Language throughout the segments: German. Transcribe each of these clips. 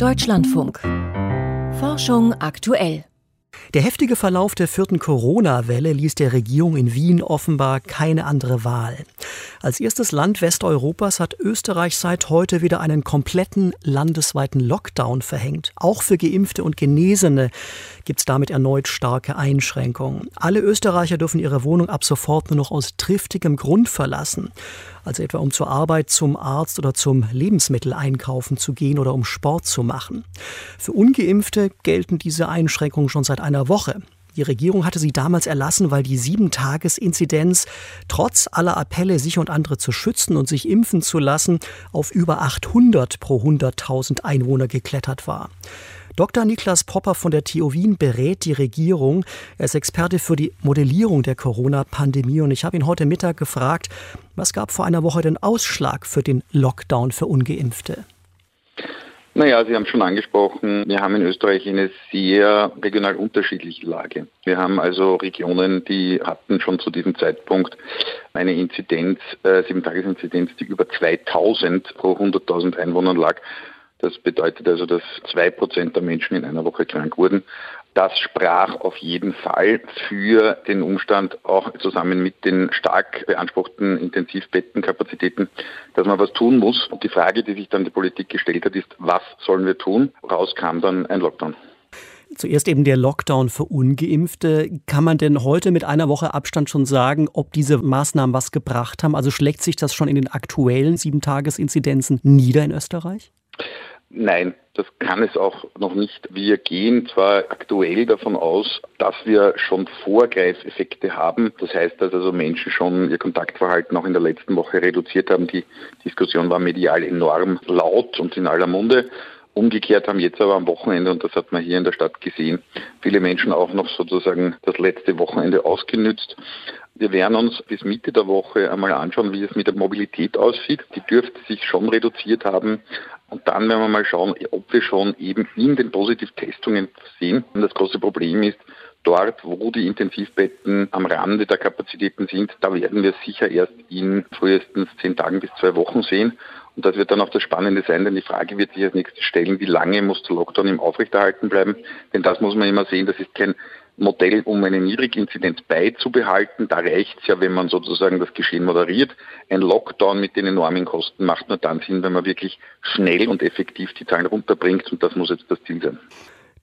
Deutschlandfunk. Forschung aktuell. Der heftige Verlauf der vierten Corona-Welle ließ der Regierung in Wien offenbar keine andere Wahl. Als erstes Land Westeuropas hat Österreich seit heute wieder einen kompletten landesweiten Lockdown verhängt. Auch für Geimpfte und Genesene gibt es damit erneut starke Einschränkungen. Alle Österreicher dürfen ihre Wohnung ab sofort nur noch aus triftigem Grund verlassen. Also etwa um zur Arbeit, zum Arzt oder zum Lebensmitteleinkaufen zu gehen oder um Sport zu machen. Für ungeimpfte gelten diese Einschränkungen schon seit einer Woche. Die Regierung hatte sie damals erlassen, weil die Sieben-Tages-Inzidenz trotz aller Appelle, sich und andere zu schützen und sich impfen zu lassen, auf über 800 pro 100.000 Einwohner geklettert war. Dr. Niklas Popper von der TU Wien berät die Regierung. Er ist Experte für die Modellierung der Corona-Pandemie und ich habe ihn heute Mittag gefragt, was gab vor einer Woche den Ausschlag für den Lockdown für ungeimpfte? Naja, Sie haben schon angesprochen, wir haben in Österreich eine sehr regional unterschiedliche Lage. Wir haben also Regionen, die hatten schon zu diesem Zeitpunkt eine Inzidenz, äh, Sieben-Tages-Inzidenz, die über 2000 pro 100.000 Einwohnern lag. Das bedeutet also, dass zwei Prozent der Menschen in einer Woche krank wurden. Das sprach auf jeden Fall für den Umstand, auch zusammen mit den stark beanspruchten Intensivbettenkapazitäten, dass man was tun muss. Und die Frage, die sich dann die Politik gestellt hat, ist, was sollen wir tun? Raus kam dann ein Lockdown. Zuerst eben der Lockdown für ungeimpfte. Kann man denn heute mit einer Woche Abstand schon sagen, ob diese Maßnahmen was gebracht haben? Also schlägt sich das schon in den aktuellen Sieben-Tages-Inzidenzen nieder in Österreich? Nein, das kann es auch noch nicht. Wir gehen zwar aktuell davon aus, dass wir schon Vorgreifeffekte haben. Das heißt, dass also Menschen schon ihr Kontaktverhalten auch in der letzten Woche reduziert haben. Die Diskussion war medial enorm laut und in aller Munde. Umgekehrt haben jetzt aber am Wochenende, und das hat man hier in der Stadt gesehen, viele Menschen auch noch sozusagen das letzte Wochenende ausgenützt. Wir werden uns bis Mitte der Woche einmal anschauen, wie es mit der Mobilität aussieht. Die dürfte sich schon reduziert haben. Und dann werden wir mal schauen, ob wir schon eben in den Positivtestungen sehen. Und das große Problem ist, dort, wo die Intensivbetten am Rande der Kapazitäten sind, da werden wir sicher erst in frühestens zehn Tagen bis zwei Wochen sehen. Und das wird dann auch das Spannende sein, denn die Frage wird sich als nächstes stellen, wie lange muss der Lockdown im Aufrechterhalten bleiben? Denn das muss man immer sehen, das ist kein Modell, um eine Niedriginzidenz beizubehalten. Da reicht es ja, wenn man sozusagen das Geschehen moderiert. Ein Lockdown mit den enormen Kosten macht nur dann Sinn, wenn man wirklich schnell und effektiv die Zahlen runterbringt. Und das muss jetzt das Ziel sein.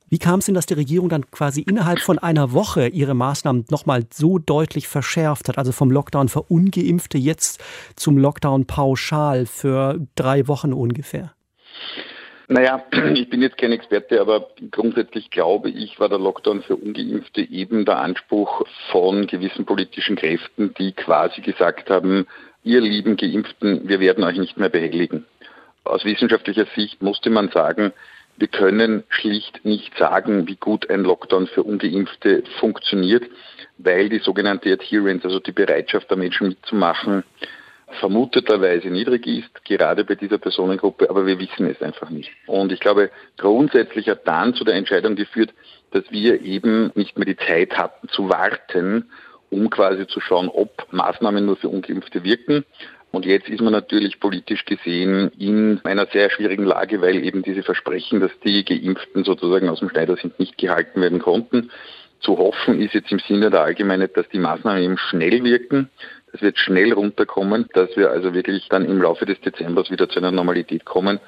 Wie kam es denn, dass die Regierung dann quasi innerhalb von einer Woche ihre Maßnahmen nochmal so deutlich verschärft hat? Also vom Lockdown für Ungeimpfte jetzt zum Lockdown pauschal für drei Wochen ungefähr? Naja, ich bin jetzt kein Experte, aber grundsätzlich glaube ich, war der Lockdown für Ungeimpfte eben der Anspruch von gewissen politischen Kräften, die quasi gesagt haben, ihr lieben Geimpften, wir werden euch nicht mehr behelligen. Aus wissenschaftlicher Sicht musste man sagen, wir können schlicht nicht sagen, wie gut ein Lockdown für Ungeimpfte funktioniert, weil die sogenannte Adherence, also die Bereitschaft der Menschen mitzumachen, vermuteterweise niedrig ist, gerade bei dieser Personengruppe, aber wir wissen es einfach nicht. Und ich glaube, grundsätzlich hat dann zu der Entscheidung geführt, dass wir eben nicht mehr die Zeit hatten zu warten, um quasi zu schauen, ob Maßnahmen nur für Ungeimpfte wirken. Und jetzt ist man natürlich politisch gesehen in einer sehr schwierigen Lage, weil eben diese Versprechen, dass die Geimpften sozusagen aus dem Schneider sind, nicht gehalten werden konnten. Zu hoffen ist jetzt im Sinne der Allgemeinheit, dass die Maßnahmen eben schnell wirken es wird schnell runterkommen, dass wir also wirklich dann im Laufe des Dezembers wieder zu einer Normalität kommen.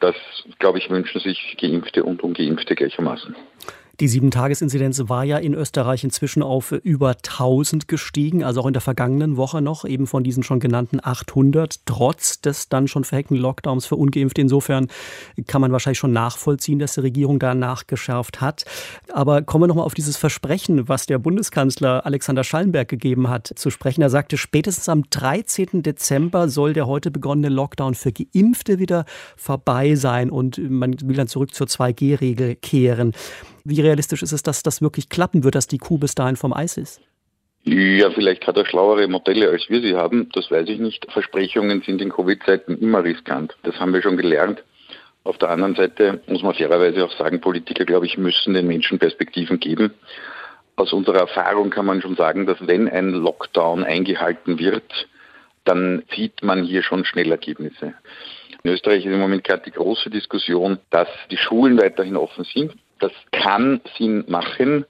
Das, glaube ich, wünschen sich Geimpfte und Ungeimpfte gleichermaßen. Die Sieben-Tages-Inzidenz war ja in Österreich inzwischen auf über 1000 gestiegen, also auch in der vergangenen Woche noch, eben von diesen schon genannten 800, trotz des dann schon verheckten Lockdowns für Ungeimpfte. Insofern kann man wahrscheinlich schon nachvollziehen, dass die Regierung da nachgeschärft hat. Aber kommen wir nochmal auf dieses Versprechen, was der Bundeskanzler Alexander Schallenberg gegeben hat, zu sprechen. Er sagte, spätestens am 13. Dezember soll der heute begonnene Lockdown für Geimpfte wieder vorbei sein und man will dann zurück zur 2G-Regel kehren. Wie realistisch ist es, dass das wirklich klappen wird, dass die Kuh bis dahin vom Eis ist? Ja, vielleicht hat er schlauere Modelle, als wir sie haben. Das weiß ich nicht. Versprechungen sind in Covid-Zeiten immer riskant. Das haben wir schon gelernt. Auf der anderen Seite muss man fairerweise auch sagen, Politiker, glaube ich, müssen den Menschen Perspektiven geben. Aus unserer Erfahrung kann man schon sagen, dass wenn ein Lockdown eingehalten wird, dann sieht man hier schon schnell Ergebnisse. In Österreich ist im Moment gerade die große Diskussion, dass die Schulen weiterhin offen sind. Das kann Sinn machen,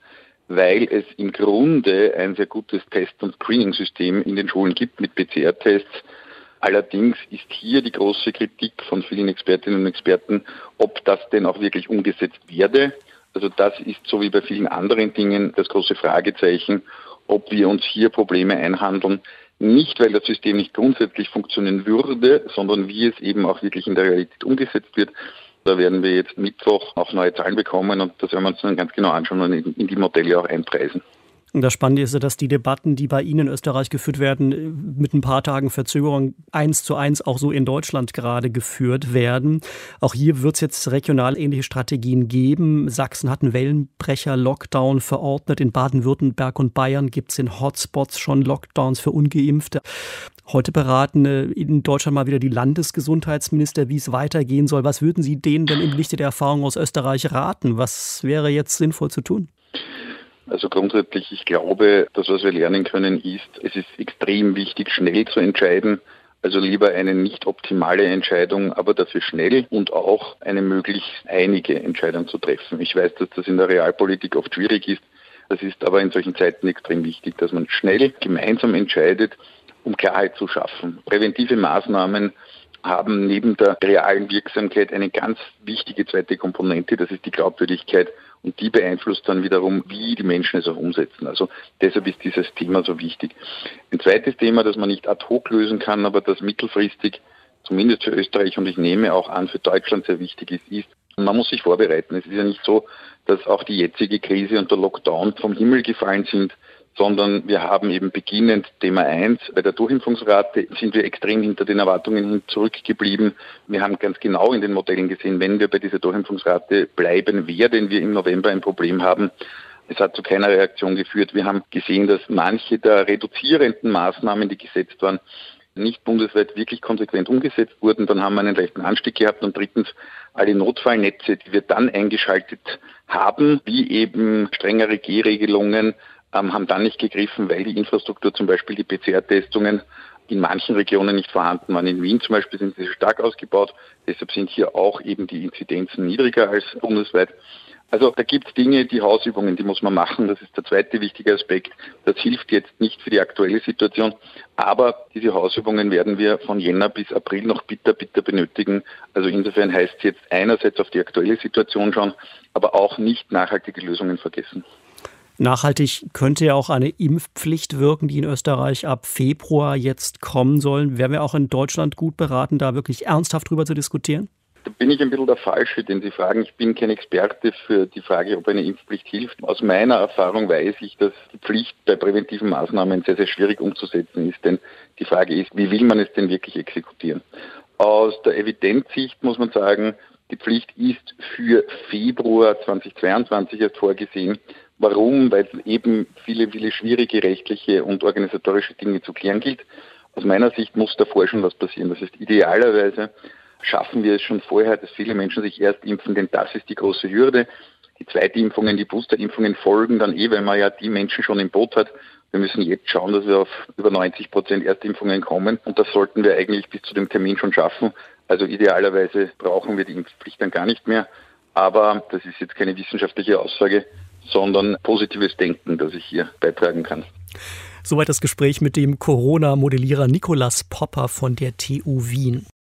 weil es im Grunde ein sehr gutes Test- und Screening-System in den Schulen gibt mit PCR-Tests. Allerdings ist hier die große Kritik von vielen Expertinnen und Experten, ob das denn auch wirklich umgesetzt werde. Also das ist so wie bei vielen anderen Dingen das große Fragezeichen, ob wir uns hier Probleme einhandeln. Nicht, weil das System nicht grundsätzlich funktionieren würde, sondern wie es eben auch wirklich in der Realität umgesetzt wird. Da werden wir jetzt Mittwoch auch neue Zahlen bekommen und das werden wir uns dann ganz genau anschauen und in die Modelle auch einpreisen. Und das Spannende ist ja, dass die Debatten, die bei Ihnen in Österreich geführt werden, mit ein paar Tagen Verzögerung eins zu eins auch so in Deutschland gerade geführt werden. Auch hier wird es jetzt regional ähnliche Strategien geben. Sachsen hat einen Wellenbrecher-Lockdown verordnet. In Baden-Württemberg und Bayern gibt es in Hotspots schon Lockdowns für Ungeimpfte. Heute beraten in Deutschland mal wieder die Landesgesundheitsminister, wie es weitergehen soll. Was würden Sie denen denn im Lichte der Erfahrung aus Österreich raten? Was wäre jetzt sinnvoll zu tun? Also grundsätzlich, ich glaube, das, was wir lernen können, ist, es ist extrem wichtig, schnell zu entscheiden. Also lieber eine nicht optimale Entscheidung, aber dafür schnell und auch eine möglichst einige Entscheidung zu treffen. Ich weiß, dass das in der Realpolitik oft schwierig ist. Das ist aber in solchen Zeiten extrem wichtig, dass man schnell gemeinsam entscheidet, um Klarheit zu schaffen. Präventive Maßnahmen haben neben der realen Wirksamkeit eine ganz wichtige zweite Komponente, das ist die Glaubwürdigkeit und die beeinflusst dann wiederum, wie die Menschen es auch umsetzen. Also deshalb ist dieses Thema so wichtig. Ein zweites Thema, das man nicht ad hoc lösen kann, aber das mittelfristig, zumindest für Österreich und ich nehme auch an, für Deutschland sehr wichtig ist, ist, man muss sich vorbereiten. Es ist ja nicht so, dass auch die jetzige Krise und der Lockdown vom Himmel gefallen sind sondern wir haben eben beginnend Thema 1. Bei der Durchimpfungsrate sind wir extrem hinter den Erwartungen zurückgeblieben. Wir haben ganz genau in den Modellen gesehen, wenn wir bei dieser Durchimpfungsrate bleiben, werden wir im November ein Problem haben. Es hat zu keiner Reaktion geführt. Wir haben gesehen, dass manche der reduzierenden Maßnahmen, die gesetzt waren, nicht bundesweit wirklich konsequent umgesetzt wurden. Dann haben wir einen leichten Anstieg gehabt und drittens alle Notfallnetze, die wir dann eingeschaltet haben, wie eben strengere G-Regelungen, ähm, haben dann nicht gegriffen, weil die Infrastruktur, zum Beispiel die PCR-Testungen, in manchen Regionen nicht vorhanden waren. In Wien zum Beispiel sind sie stark ausgebaut. Deshalb sind hier auch eben die Inzidenzen niedriger als bundesweit. Also da gibt es Dinge, die Hausübungen, die muss man machen. Das ist der zweite wichtige Aspekt. Das hilft jetzt nicht für die aktuelle Situation, aber diese Hausübungen werden wir von Jänner bis April noch bitter, bitter benötigen. Also insofern heißt es jetzt einerseits auf die aktuelle Situation schauen, aber auch nicht nachhaltige Lösungen vergessen. Nachhaltig könnte ja auch eine Impfpflicht wirken, die in Österreich ab Februar jetzt kommen soll. Wären wir auch in Deutschland gut beraten, da wirklich ernsthaft drüber zu diskutieren? Da bin ich ein bisschen der Falsche, den Sie fragen. Ich bin kein Experte für die Frage, ob eine Impfpflicht hilft. Aus meiner Erfahrung weiß ich, dass die Pflicht bei präventiven Maßnahmen sehr, sehr schwierig umzusetzen ist. Denn die Frage ist, wie will man es denn wirklich exekutieren? Aus der Evidenzsicht muss man sagen, die Pflicht ist für Februar 2022 erst vorgesehen. Warum? Weil eben viele, viele schwierige rechtliche und organisatorische Dinge zu klären gilt. Aus meiner Sicht muss davor schon was passieren. Das heißt, idealerweise schaffen wir es schon vorher, dass viele Menschen sich erst impfen, denn das ist die große Hürde. Die Zweitimpfungen, die Boosterimpfungen folgen dann eh, weil man ja die Menschen schon im Boot hat. Wir müssen jetzt schauen, dass wir auf über 90 Prozent Erstimpfungen kommen und das sollten wir eigentlich bis zu dem Termin schon schaffen. Also idealerweise brauchen wir die Impfpflicht dann gar nicht mehr. Aber das ist jetzt keine wissenschaftliche Aussage, sondern positives Denken, das ich hier beitragen kann. Soweit das Gespräch mit dem Corona-Modellierer Nikolas Popper von der TU Wien.